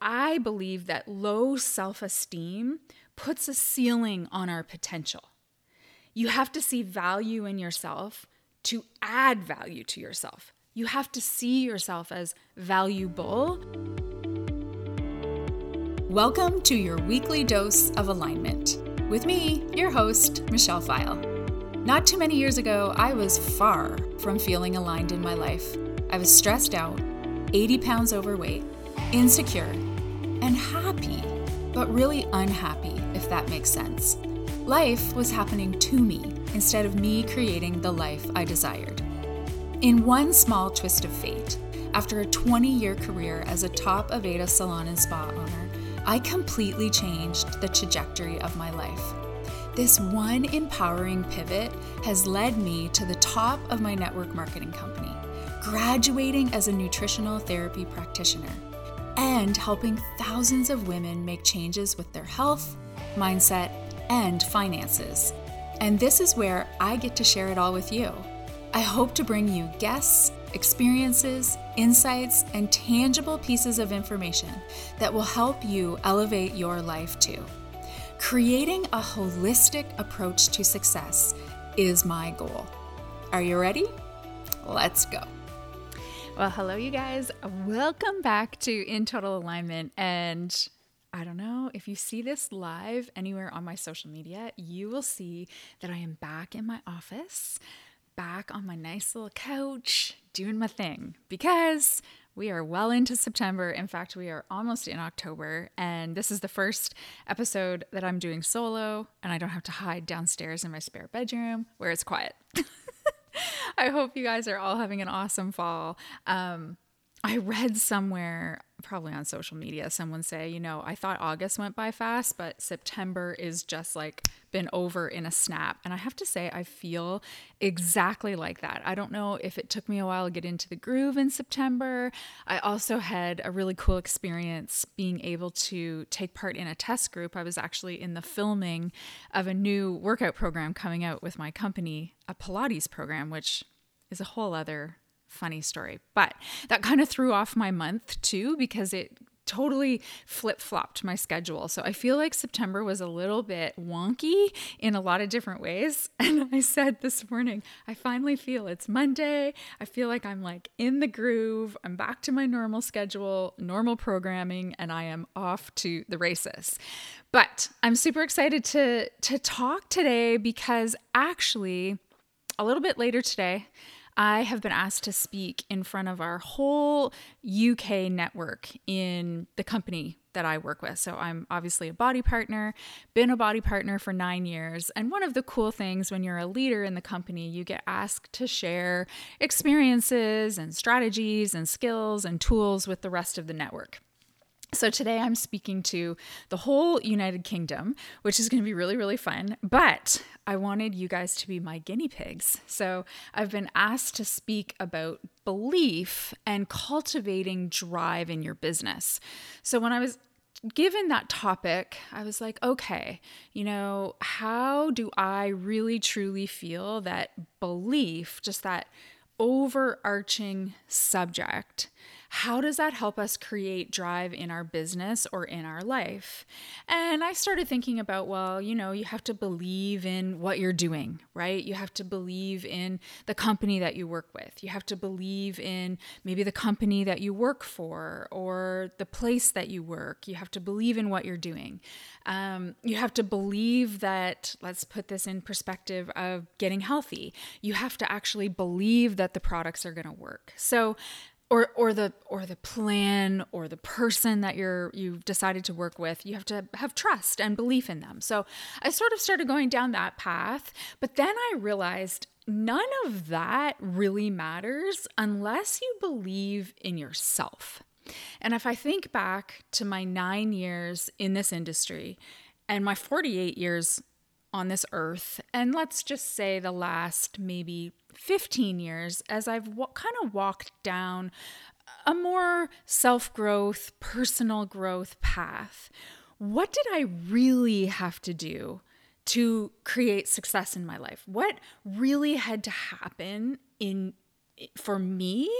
I believe that low self esteem puts a ceiling on our potential. You have to see value in yourself to add value to yourself. You have to see yourself as valuable. Welcome to your weekly dose of alignment with me, your host, Michelle Pfile. Not too many years ago, I was far from feeling aligned in my life. I was stressed out, 80 pounds overweight, insecure, and happy, but really unhappy, if that makes sense. Life was happening to me instead of me creating the life I desired. In one small twist of fate, after a 20 year career as a top Aveda salon and spa owner, I completely changed the trajectory of my life. This one empowering pivot has led me to the top of my network marketing company, graduating as a nutritional therapy practitioner, and helping thousands of women make changes with their health, mindset, and finances. And this is where I get to share it all with you. I hope to bring you guests experiences, insights, and tangible pieces of information that will help you elevate your life too. Creating a holistic approach to success is my goal. Are you ready? Let's go. Well, hello, you guys. Welcome back to In Total Alignment. And I don't know if you see this live anywhere on my social media, you will see that I am back in my office back on my nice little couch doing my thing because we are well into September. In fact, we are almost in October, and this is the first episode that I'm doing solo, and I don't have to hide downstairs in my spare bedroom where it's quiet. I hope you guys are all having an awesome fall. Um, I read somewhere probably on social media someone say, you know, I thought August went by fast, but September is just like been over in a snap. And I have to say, I feel exactly like that. I don't know if it took me a while to get into the groove in September. I also had a really cool experience being able to take part in a test group. I was actually in the filming of a new workout program coming out with my company, a Pilates program, which is a whole other funny story. But that kind of threw off my month too because it totally flip flopped my schedule. So I feel like September was a little bit wonky in a lot of different ways. And I said this morning, I finally feel it's Monday. I feel like I'm like in the groove. I'm back to my normal schedule, normal programming, and I am off to the races. But I'm super excited to to talk today because actually a little bit later today, I have been asked to speak in front of our whole UK network in the company that I work with. So I'm obviously a body partner, been a body partner for nine years. And one of the cool things when you're a leader in the company, you get asked to share experiences and strategies and skills and tools with the rest of the network. So today I'm speaking to the whole United Kingdom, which is going to be really, really fun. But I wanted you guys to be my guinea pigs. So I've been asked to speak about belief and cultivating drive in your business. So when I was given that topic, I was like, okay, you know, how do I really truly feel that belief, just that overarching subject, how does that help us create drive in our business or in our life? And I started thinking about, well, you know, you have to believe in what you're doing, right? You have to believe in the company that you work with. You have to believe in maybe the company that you work for or the place that you work. You have to believe in what you're doing. Um, you have to believe that, let's put this in perspective of getting healthy. You have to actually believe that the products are going to work. So, or or the or the plan or the person that you're you've decided to work with you have to have trust and belief in them. So i sort of started going down that path but then i realized none of that really matters unless you believe in yourself. And if i think back to my 9 years in this industry and my 48 years on this earth and let's just say the last maybe 15 years as I've w- kind of walked down a more self growth, personal growth path. What did I really have to do to create success in my life? What really had to happen in for me,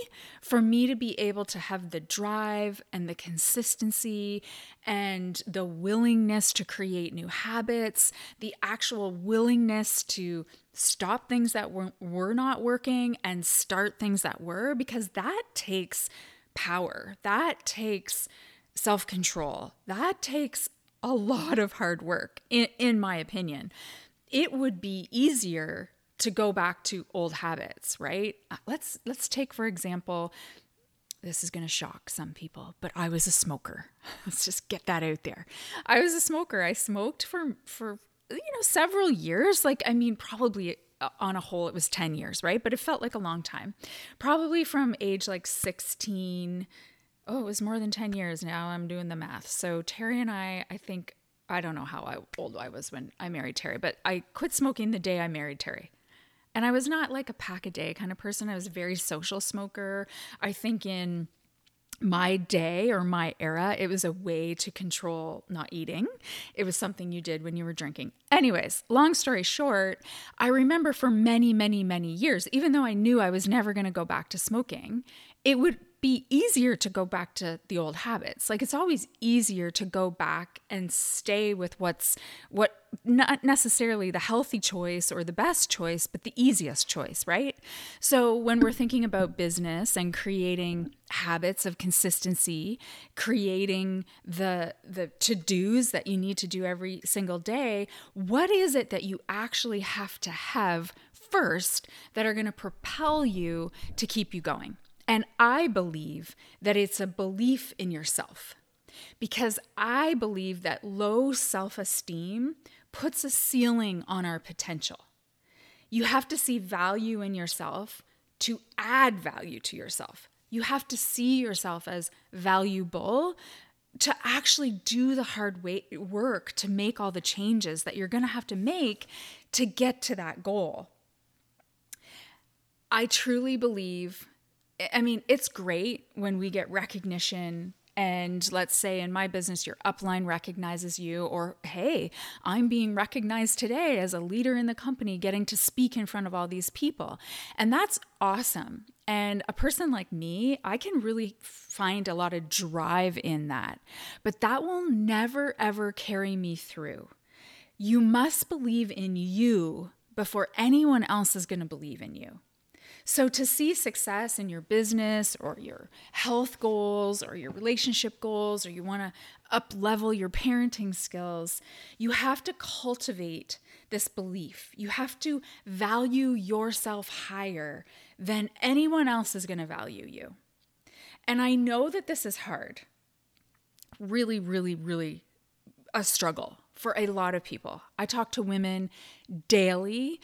for me to be able to have the drive and the consistency and the willingness to create new habits, the actual willingness to stop things that were, were not working and start things that were, because that takes power. That takes self control. That takes a lot of hard work, in, in my opinion. It would be easier to go back to old habits, right? Uh, let's let's take for example, this is going to shock some people, but I was a smoker. Let's just get that out there. I was a smoker. I smoked for for you know several years, like I mean probably uh, on a whole it was 10 years, right? But it felt like a long time. Probably from age like 16 Oh, it was more than 10 years now. I'm doing the math. So Terry and I, I think I don't know how old I was when I married Terry, but I quit smoking the day I married Terry. And I was not like a pack a day kind of person. I was a very social smoker. I think in my day or my era, it was a way to control not eating. It was something you did when you were drinking. Anyways, long story short, I remember for many, many, many years, even though I knew I was never going to go back to smoking, it would be easier to go back to the old habits. Like it's always easier to go back and stay with what's what not necessarily the healthy choice or the best choice, but the easiest choice, right? So when we're thinking about business and creating habits of consistency, creating the the to-dos that you need to do every single day, what is it that you actually have to have first that are going to propel you to keep you going? And I believe that it's a belief in yourself because I believe that low self esteem puts a ceiling on our potential. You have to see value in yourself to add value to yourself. You have to see yourself as valuable to actually do the hard work to make all the changes that you're going to have to make to get to that goal. I truly believe I mean, it's great when we get recognition and let's say in my business your upline recognizes you or hey i'm being recognized today as a leader in the company getting to speak in front of all these people. And that's awesome. And a person like me i can really find a lot of drive in that. But that will never ever carry me through. You must believe in you before anyone else is going to believe in you so, to see success in your business or your health goals or your relationship goals, or you want to up level your parenting skills, you have to cultivate this belief. You have to value yourself higher than anyone else is going to value you. And I know that this is hard. Really, really, really a struggle for a lot of people. I talk to women daily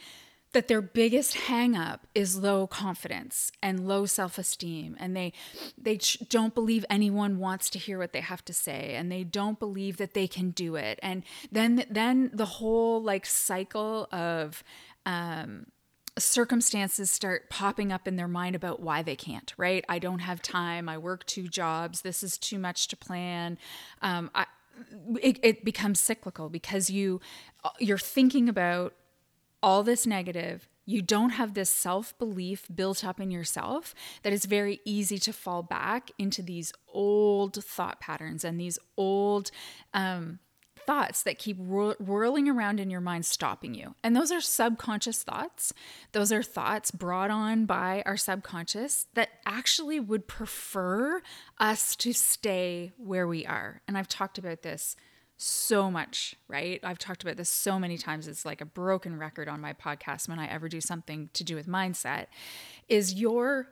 that their biggest hangup is low confidence and low self-esteem and they they don't believe anyone wants to hear what they have to say and they don't believe that they can do it. And then then the whole like cycle of um circumstances start popping up in their mind about why they can't right? I don't have time. I work two jobs. This is too much to plan. Um, I, it, it becomes cyclical because you you're thinking about all this negative, you don't have this self belief built up in yourself that it's very easy to fall back into these old thought patterns and these old um, thoughts that keep whirling around in your mind, stopping you. And those are subconscious thoughts. Those are thoughts brought on by our subconscious that actually would prefer us to stay where we are. And I've talked about this so much, right? I've talked about this so many times. It's like a broken record on my podcast when I ever do something to do with mindset. Is your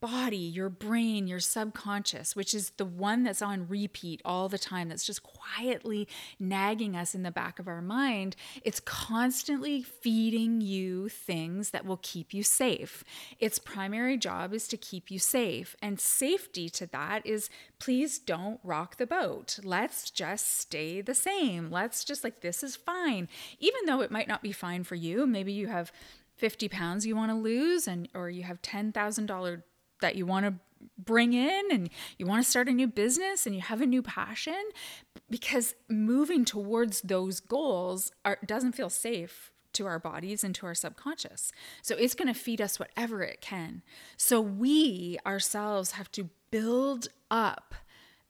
body, your brain, your subconscious, which is the one that's on repeat all the time, that's just quietly nagging us in the back of our mind, it's constantly feeding you things that will keep you safe. Its primary job is to keep you safe. And safety to that is please don't rock the boat. Let's just stay the same. Let's just like, this is fine. Even though it might not be fine for you, maybe you have 50 pounds you want to lose and or you have $10,000 that you want to bring in and you want to start a new business and you have a new passion because moving towards those goals are, doesn't feel safe to our bodies and to our subconscious. So it's going to feed us whatever it can. So we ourselves have to build up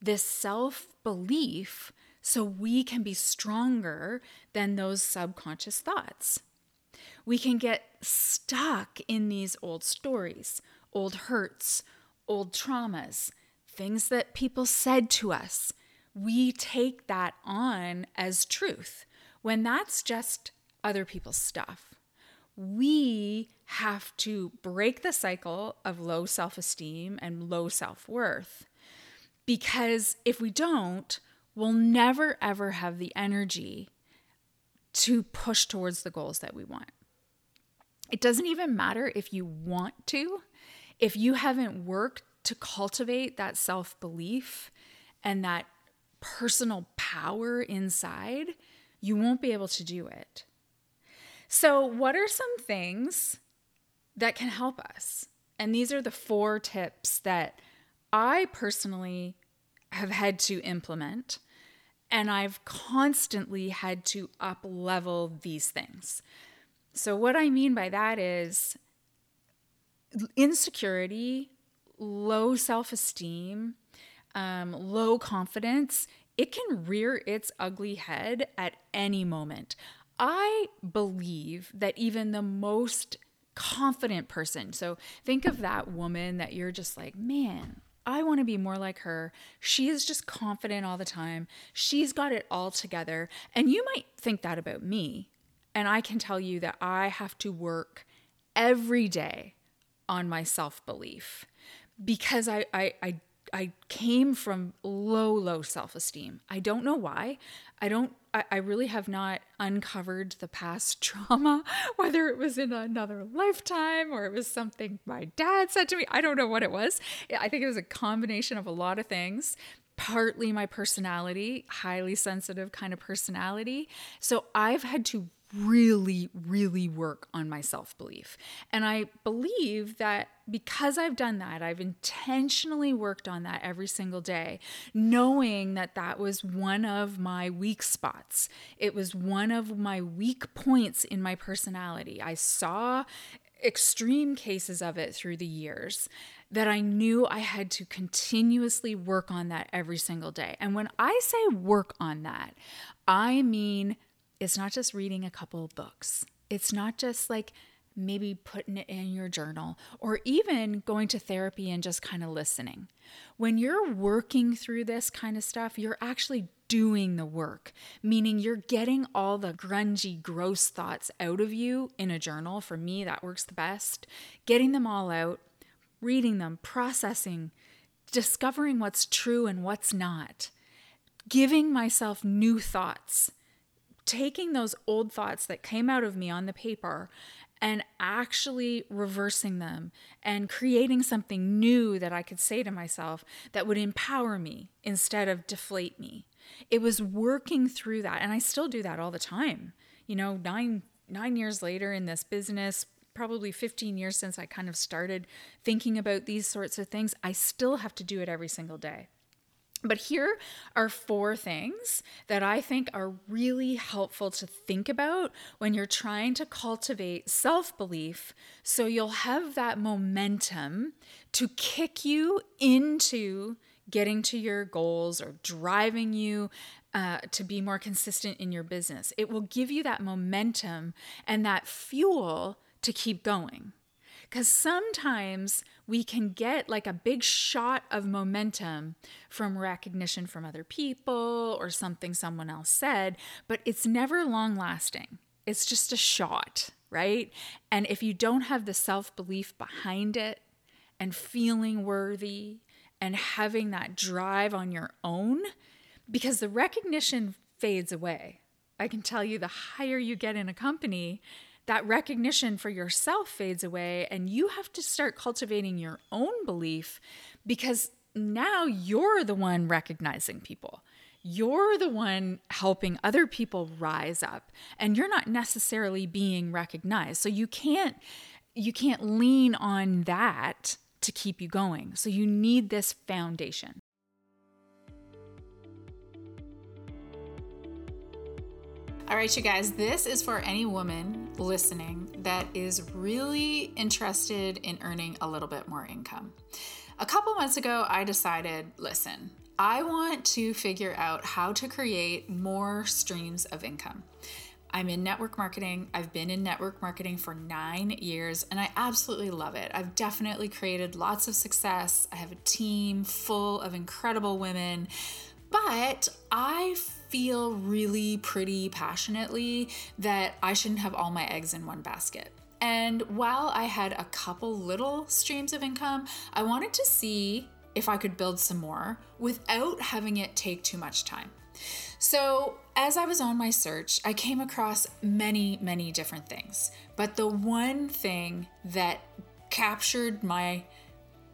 this self belief so we can be stronger than those subconscious thoughts. We can get stuck in these old stories, old hurts, old traumas, things that people said to us. We take that on as truth when that's just other people's stuff. We have to break the cycle of low self esteem and low self worth because if we don't, we'll never ever have the energy to push towards the goals that we want. It doesn't even matter if you want to, if you haven't worked to cultivate that self belief and that personal power inside, you won't be able to do it. So, what are some things that can help us? And these are the four tips that I personally have had to implement and I've constantly had to up level these things. So, what I mean by that is insecurity, low self esteem, um, low confidence, it can rear its ugly head at any moment. I believe that even the most confident person, so think of that woman that you're just like, man, I want to be more like her. She is just confident all the time. She's got it all together. And you might think that about me. And I can tell you that I have to work every day on my self belief because I, I, I I came from low, low self esteem. I don't know why. I don't, I, I, really have not uncovered the past trauma, whether it was in another lifetime or it was something my dad said to me. I don't know what it was. I think it was a combination of a lot of things. Partly my personality, highly sensitive kind of personality. So I've had to really, really work on my self belief. And I believe that because I've done that, I've intentionally worked on that every single day, knowing that that was one of my weak spots. It was one of my weak points in my personality. I saw extreme cases of it through the years that I knew I had to continuously work on that every single day. And when I say work on that, I mean it's not just reading a couple of books. It's not just like maybe putting it in your journal or even going to therapy and just kind of listening. When you're working through this kind of stuff, you're actually doing the work, meaning you're getting all the grungy, gross thoughts out of you in a journal. For me, that works the best. Getting them all out, reading them, processing, discovering what's true and what's not, giving myself new thoughts taking those old thoughts that came out of me on the paper and actually reversing them and creating something new that I could say to myself that would empower me instead of deflate me. It was working through that and I still do that all the time. You know, 9 9 years later in this business, probably 15 years since I kind of started thinking about these sorts of things, I still have to do it every single day. But here are four things that I think are really helpful to think about when you're trying to cultivate self belief so you'll have that momentum to kick you into getting to your goals or driving you uh, to be more consistent in your business. It will give you that momentum and that fuel to keep going. Because sometimes we can get like a big shot of momentum from recognition from other people or something someone else said, but it's never long lasting. It's just a shot, right? And if you don't have the self belief behind it and feeling worthy and having that drive on your own, because the recognition fades away. I can tell you the higher you get in a company, that recognition for yourself fades away and you have to start cultivating your own belief because now you're the one recognizing people. You're the one helping other people rise up and you're not necessarily being recognized. So you can't you can't lean on that to keep you going. So you need this foundation. All right, you guys, this is for any woman listening that is really interested in earning a little bit more income. A couple months ago, I decided listen, I want to figure out how to create more streams of income. I'm in network marketing. I've been in network marketing for nine years and I absolutely love it. I've definitely created lots of success. I have a team full of incredible women, but I feel really pretty passionately that I shouldn't have all my eggs in one basket. And while I had a couple little streams of income, I wanted to see if I could build some more without having it take too much time. So, as I was on my search, I came across many, many different things. But the one thing that captured my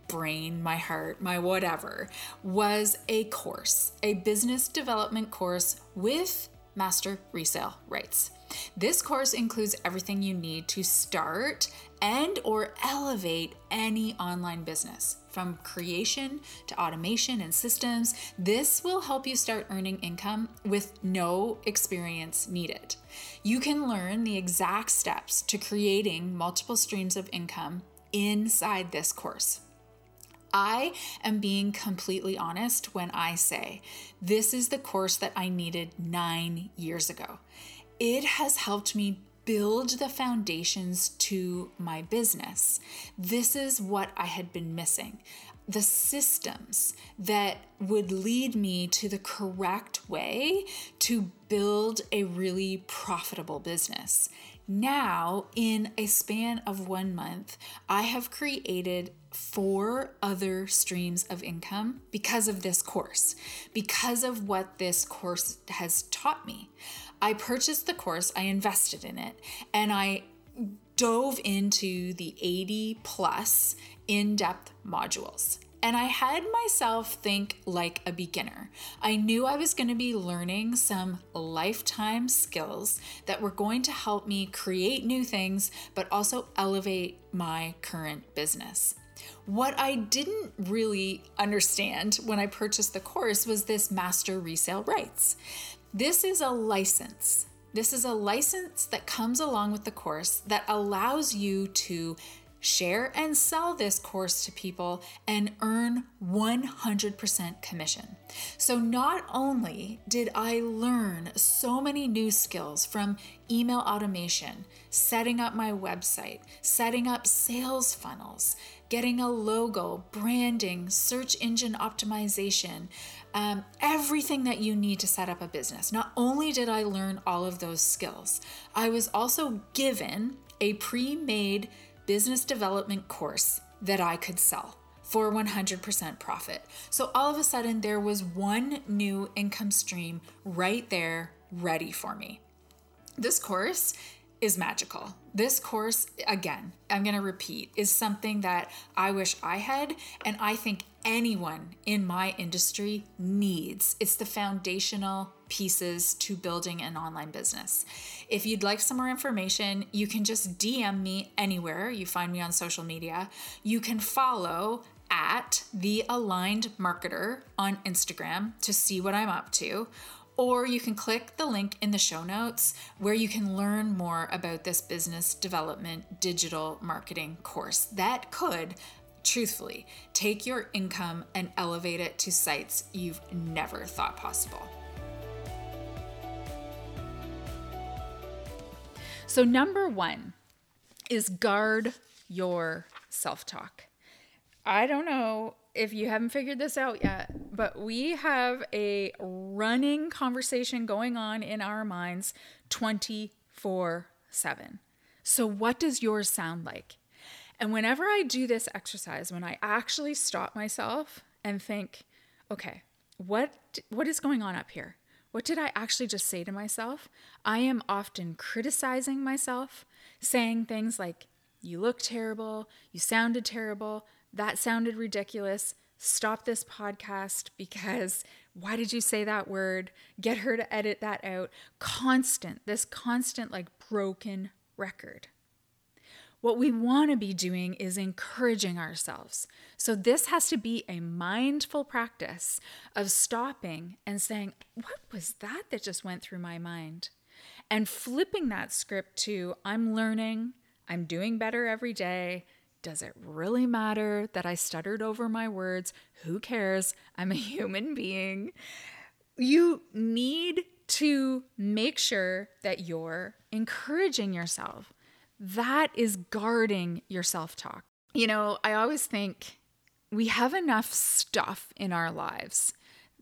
brain, my heart, my whatever, was a course, a business development course with master resale rights. This course includes everything you need to start and or elevate any online business from creation to automation and systems. This will help you start earning income with no experience needed. You can learn the exact steps to creating multiple streams of income inside this course. I am being completely honest when I say this is the course that I needed nine years ago. It has helped me build the foundations to my business. This is what I had been missing the systems that would lead me to the correct way to build a really profitable business. Now, in a span of one month, I have created four other streams of income because of this course, because of what this course has taught me. I purchased the course, I invested in it, and I dove into the 80 plus in depth modules. And I had myself think like a beginner. I knew I was going to be learning some lifetime skills that were going to help me create new things, but also elevate my current business. What I didn't really understand when I purchased the course was this master resale rights. This is a license. This is a license that comes along with the course that allows you to share and sell this course to people and earn 100% commission. So, not only did I learn so many new skills from email automation, setting up my website, setting up sales funnels, getting a logo, branding, search engine optimization, um, everything that you need to set up a business. Not only did I learn all of those skills, I was also given a pre made business development course that I could sell for 100% profit. So all of a sudden, there was one new income stream right there ready for me. This course is magical. This course, again, I'm going to repeat, is something that I wish I had, and I think anyone in my industry needs. It's the foundational pieces to building an online business. If you'd like some more information, you can just DM me anywhere you find me on social media. You can follow at the aligned marketer on Instagram to see what I'm up to or you can click the link in the show notes where you can learn more about this business development digital marketing course that could truthfully take your income and elevate it to sites you've never thought possible. So, number one is guard your self talk. I don't know if you haven't figured this out yet, but we have a running conversation going on in our minds 24 7. So, what does yours sound like? And whenever I do this exercise, when I actually stop myself and think, okay, what what is going on up here? What did I actually just say to myself? I am often criticizing myself, saying things like, you look terrible, you sounded terrible, that sounded ridiculous. Stop this podcast because why did you say that word? Get her to edit that out. Constant, this constant, like broken record. What we want to be doing is encouraging ourselves. So, this has to be a mindful practice of stopping and saying, What was that that just went through my mind? and flipping that script to I'm learning, I'm doing better every day. Does it really matter that I stuttered over my words? Who cares? I'm a human being. You need to make sure that you're encouraging yourself. That is guarding your self talk. You know, I always think we have enough stuff in our lives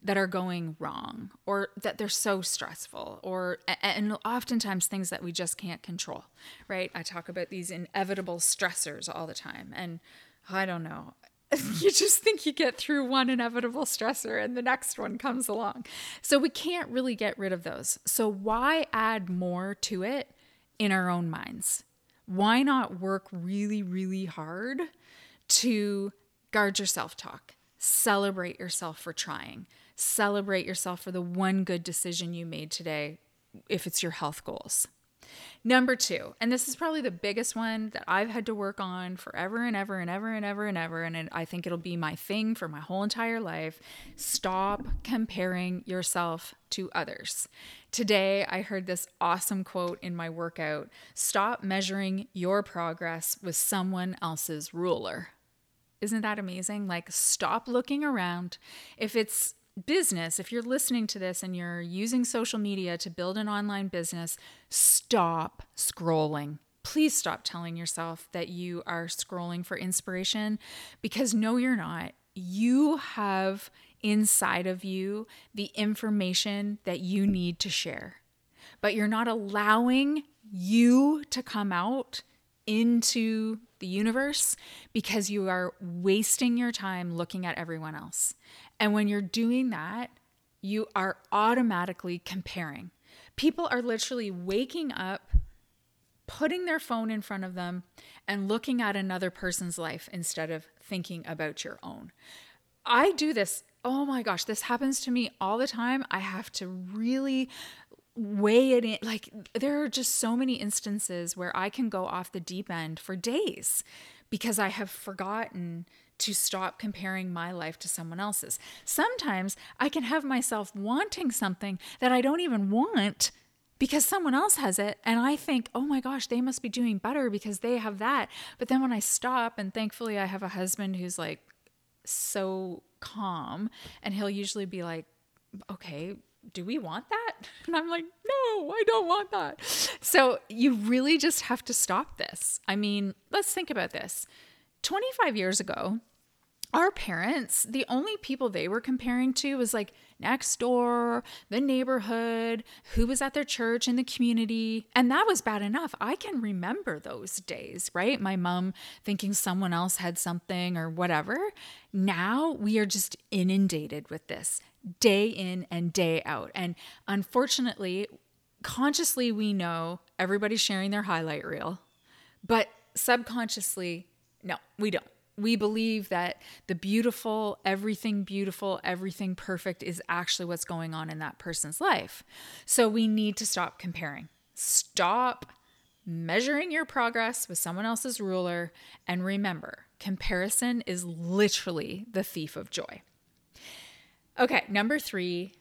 that are going wrong or that they're so stressful or and oftentimes things that we just can't control right? I talk about these inevitable stressors all the time and i don't know. You just think you get through one inevitable stressor and the next one comes along. So we can't really get rid of those. So why add more to it in our own minds? Why not work really really hard to guard your self-talk celebrate yourself for trying Celebrate yourself for the one good decision you made today if it's your health goals. Number two, and this is probably the biggest one that I've had to work on forever and ever and ever and ever and ever. And I think it'll be my thing for my whole entire life. Stop comparing yourself to others. Today, I heard this awesome quote in my workout Stop measuring your progress with someone else's ruler. Isn't that amazing? Like, stop looking around. If it's business, if you're listening to this and you're using social media to build an online business, stop scrolling. Please stop telling yourself that you are scrolling for inspiration because no, you're not. You have inside of you the information that you need to share, but you're not allowing you to come out into the universe because you are wasting your time looking at everyone else. And when you're doing that, you are automatically comparing. People are literally waking up, putting their phone in front of them, and looking at another person's life instead of thinking about your own. I do this. Oh my gosh, this happens to me all the time. I have to really weigh it in. Like, there are just so many instances where I can go off the deep end for days because I have forgotten to stop comparing my life to someone else's. Sometimes I can have myself wanting something that I don't even want because someone else has it and I think, "Oh my gosh, they must be doing better because they have that." But then when I stop and thankfully I have a husband who's like so calm and he'll usually be like, "Okay, do we want that?" And I'm like, "No, I don't want that." So you really just have to stop this. I mean, let's think about this. 25 years ago, our parents, the only people they were comparing to was like next door, the neighborhood, who was at their church in the community. And that was bad enough. I can remember those days, right? My mom thinking someone else had something or whatever. Now we are just inundated with this day in and day out. And unfortunately, consciously, we know everybody's sharing their highlight reel, but subconsciously, no, we don't we believe that the beautiful, everything beautiful, everything perfect is actually what's going on in that person's life. So we need to stop comparing. Stop measuring your progress with someone else's ruler. And remember, comparison is literally the thief of joy. Okay, number three,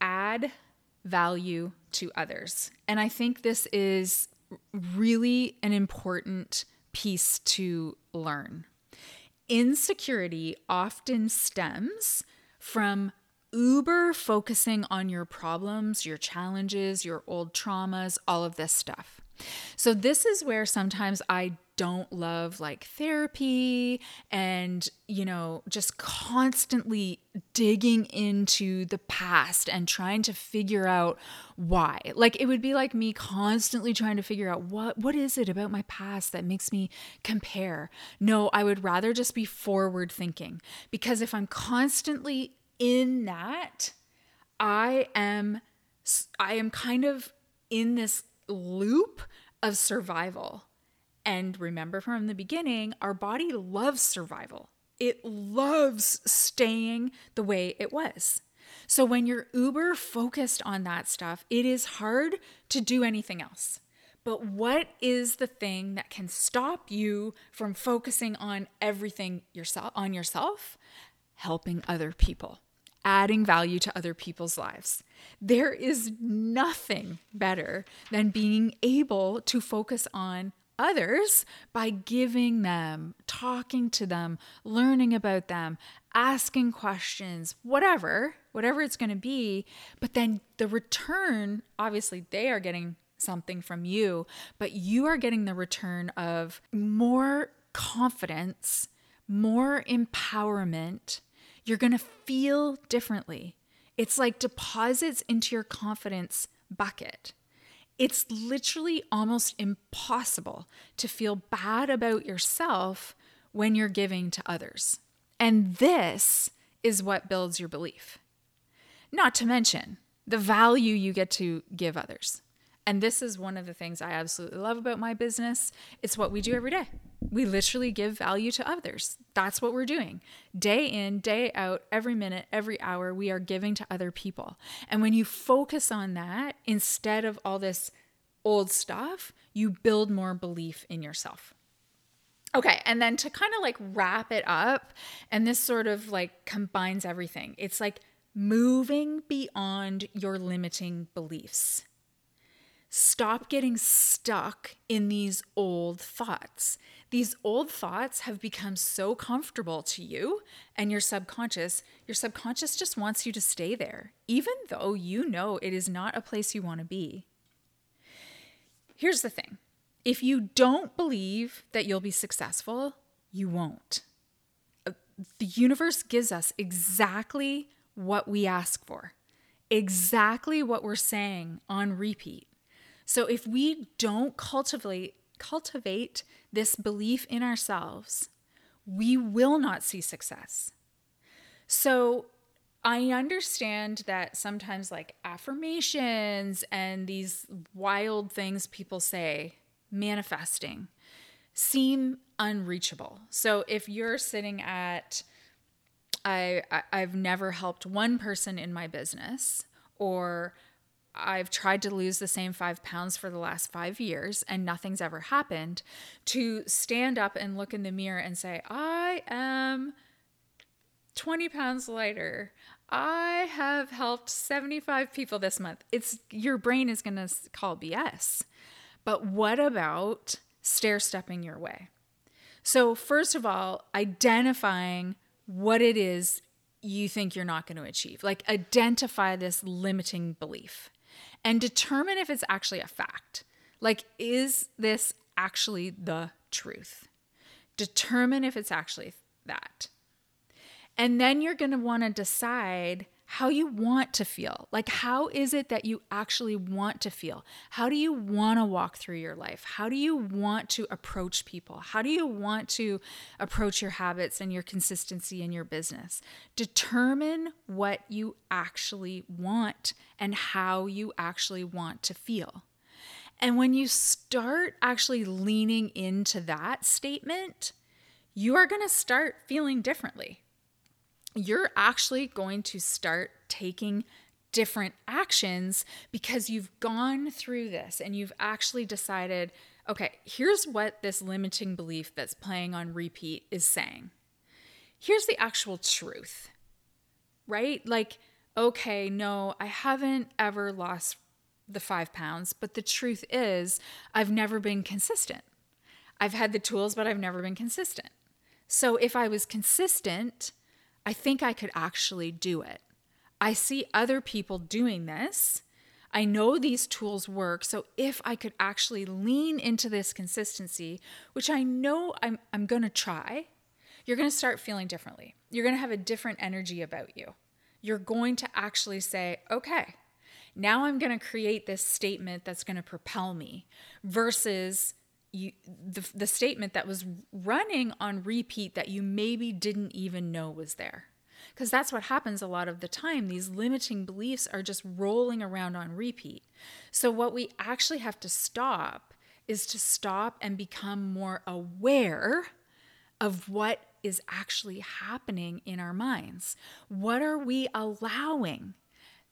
add value to others. And I think this is really an important piece to learn insecurity often stems from uber focusing on your problems, your challenges, your old traumas, all of this stuff. So, this is where sometimes I don't love like therapy and, you know, just constantly digging into the past and trying to figure out why. Like it would be like me constantly trying to figure out what what is it about my past that makes me compare. No, I would rather just be forward thinking because if I'm constantly in that, I am I am kind of in this loop of survival and remember from the beginning, our body loves survival. It loves staying the way it was. So when you're uber focused on that stuff, it is hard to do anything else. But what is the thing that can stop you from focusing on everything yourself on yourself? Helping other people. adding value to other people's lives. There is nothing better than being able to focus on others by giving them, talking to them, learning about them, asking questions, whatever, whatever it's going to be. But then the return, obviously, they are getting something from you, but you are getting the return of more confidence, more empowerment. You're going to feel differently. It's like deposits into your confidence bucket. It's literally almost impossible to feel bad about yourself when you're giving to others. And this is what builds your belief. Not to mention the value you get to give others. And this is one of the things I absolutely love about my business. It's what we do every day. We literally give value to others. That's what we're doing. Day in, day out, every minute, every hour, we are giving to other people. And when you focus on that instead of all this old stuff, you build more belief in yourself. Okay, and then to kind of like wrap it up, and this sort of like combines everything, it's like moving beyond your limiting beliefs. Stop getting stuck in these old thoughts. These old thoughts have become so comfortable to you and your subconscious. Your subconscious just wants you to stay there, even though you know it is not a place you want to be. Here's the thing if you don't believe that you'll be successful, you won't. The universe gives us exactly what we ask for, exactly what we're saying on repeat. So if we don't cultivate cultivate this belief in ourselves, we will not see success. So I understand that sometimes like affirmations and these wild things people say, manifesting, seem unreachable. So if you're sitting at I, I have never helped one person in my business or I've tried to lose the same five pounds for the last five years and nothing's ever happened, to stand up and look in the mirror and say, I am 20 pounds lighter. I have helped 75 people this month. It's your brain is going to call BS. But what about stair stepping your way? So, first of all, identifying what it is you think you're not going to achieve. Like, identify this limiting belief and determine if it's actually a fact. Like, is this actually the truth? Determine if it's actually that. And then you're going to want to decide how you want to feel. Like, how is it that you actually want to feel? How do you want to walk through your life? How do you want to approach people? How do you want to approach your habits and your consistency in your business? Determine what you actually want and how you actually want to feel. And when you start actually leaning into that statement, you are going to start feeling differently you're actually going to start taking different actions because you've gone through this and you've actually decided, okay, here's what this limiting belief that's playing on repeat is saying. Here's the actual truth, right? Like, okay, no, I haven't ever lost the five pounds, but the truth is, I've never been consistent. I've had the tools, but I've never been consistent. So if I was consistent, I think I could actually do it. I see other people doing this. I know these tools work. So if I could actually lean into this consistency, which I know I'm, I'm going to try, you're going to start feeling differently. You're going to have a different energy about you. You're going to actually say, okay, now I'm going to create this statement that's going to propel me versus you, the, the statement that was running on repeat that you maybe didn't even know was there. Because that's what happens a lot of the time. These limiting beliefs are just rolling around on repeat. So, what we actually have to stop is to stop and become more aware of what is actually happening in our minds. What are we allowing?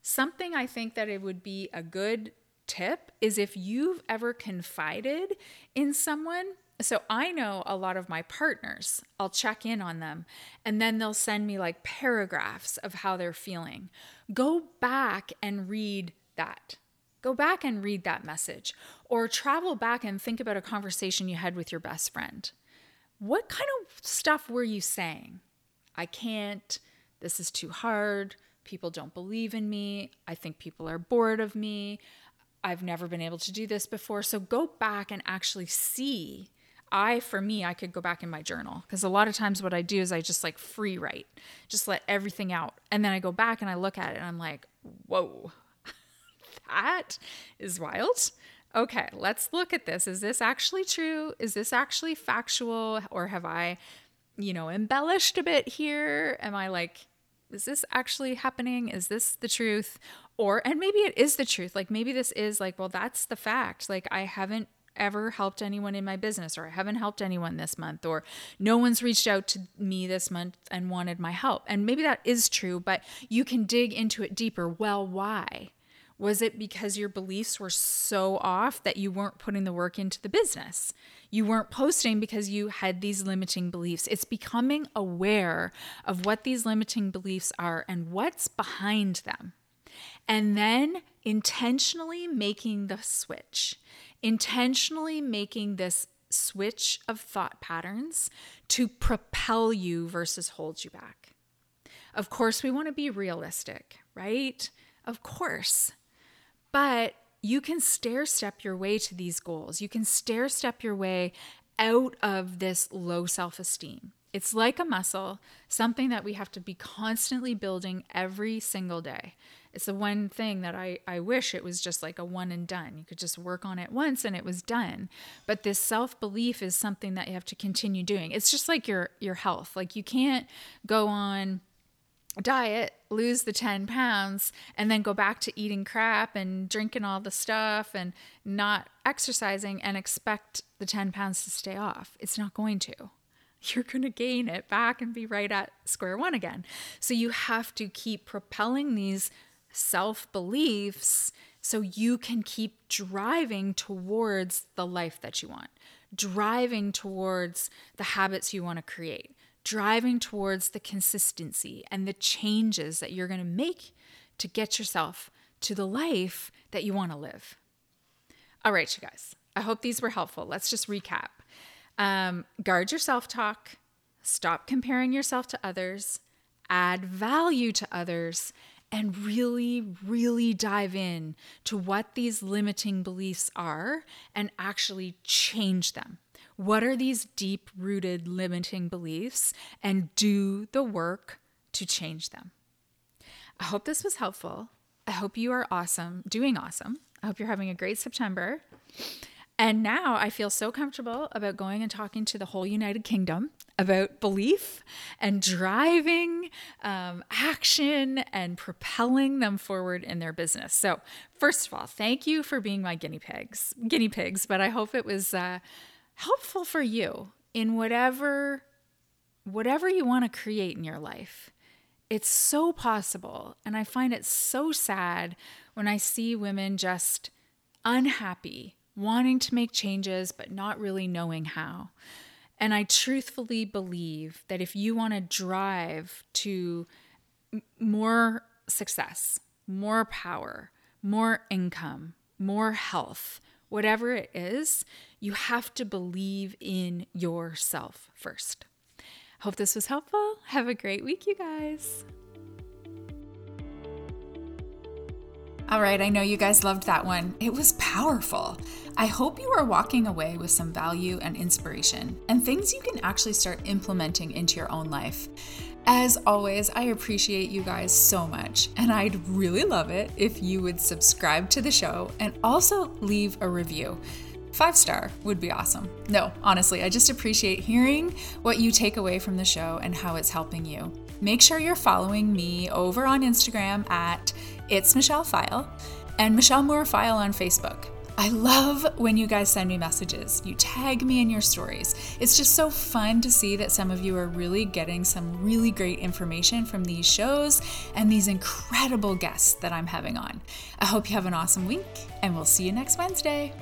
Something I think that it would be a good tip is if you've ever confided in someone, So I know a lot of my partners, I'll check in on them and then they'll send me like paragraphs of how they're feeling. Go back and read that. Go back and read that message or travel back and think about a conversation you had with your best friend. What kind of stuff were you saying? I can't. This is too hard. People don't believe in me. I think people are bored of me. I've never been able to do this before. So go back and actually see. I, for me, I could go back in my journal because a lot of times what I do is I just like free write, just let everything out. And then I go back and I look at it and I'm like, whoa, that is wild. Okay, let's look at this. Is this actually true? Is this actually factual? Or have I, you know, embellished a bit here? Am I like, is this actually happening? Is this the truth? Or, and maybe it is the truth. Like maybe this is like, well, that's the fact. Like I haven't ever helped anyone in my business, or I haven't helped anyone this month, or no one's reached out to me this month and wanted my help. And maybe that is true, but you can dig into it deeper. Well, why? Was it because your beliefs were so off that you weren't putting the work into the business? You weren't posting because you had these limiting beliefs. It's becoming aware of what these limiting beliefs are and what's behind them. And then intentionally making the switch, intentionally making this switch of thought patterns to propel you versus hold you back. Of course, we want to be realistic, right? Of course. But you can stair step your way to these goals. You can stair step your way out of this low self esteem. It's like a muscle, something that we have to be constantly building every single day. It's the one thing that I, I wish it was just like a one and done. You could just work on it once and it was done. But this self belief is something that you have to continue doing. It's just like your your health. Like you can't go on diet, lose the 10 pounds, and then go back to eating crap and drinking all the stuff and not exercising and expect the 10 pounds to stay off. It's not going to. You're going to gain it back and be right at square one again. So you have to keep propelling these self beliefs so you can keep driving towards the life that you want, driving towards the habits you want to create driving towards the consistency and the changes that you're going to make to get yourself to the life that you want to live. All right, you guys, I hope these were helpful. Let's just recap. Um, guard your self talk, stop comparing yourself to others, add value to others, and really, really dive in to what these limiting beliefs are and actually change them. What are these deep rooted limiting beliefs? And do the work to change them. I hope this was helpful. I hope you are awesome, doing awesome. I hope you're having a great September. And now I feel so comfortable about going and talking to the whole United Kingdom about belief and driving um, action and propelling them forward in their business. So, first of all, thank you for being my guinea pigs, guinea pigs. But I hope it was uh, helpful for you in whatever whatever you want to create in your life. It's so possible, and I find it so sad when I see women just unhappy, wanting to make changes but not really knowing how. And I truthfully believe that if you want to drive to more success, more power, more income, more health, whatever it is, you have to believe in yourself first. Hope this was helpful. Have a great week, you guys. All right, I know you guys loved that one. It was powerful. I hope you are walking away with some value and inspiration and things you can actually start implementing into your own life. As always, I appreciate you guys so much, and I'd really love it if you would subscribe to the show and also leave a review. Five star would be awesome. No, honestly, I just appreciate hearing what you take away from the show and how it's helping you. Make sure you're following me over on Instagram at It's Michelle Pfile and Michelle Moore Pfile on Facebook. I love when you guys send me messages. You tag me in your stories. It's just so fun to see that some of you are really getting some really great information from these shows and these incredible guests that I'm having on. I hope you have an awesome week, and we'll see you next Wednesday.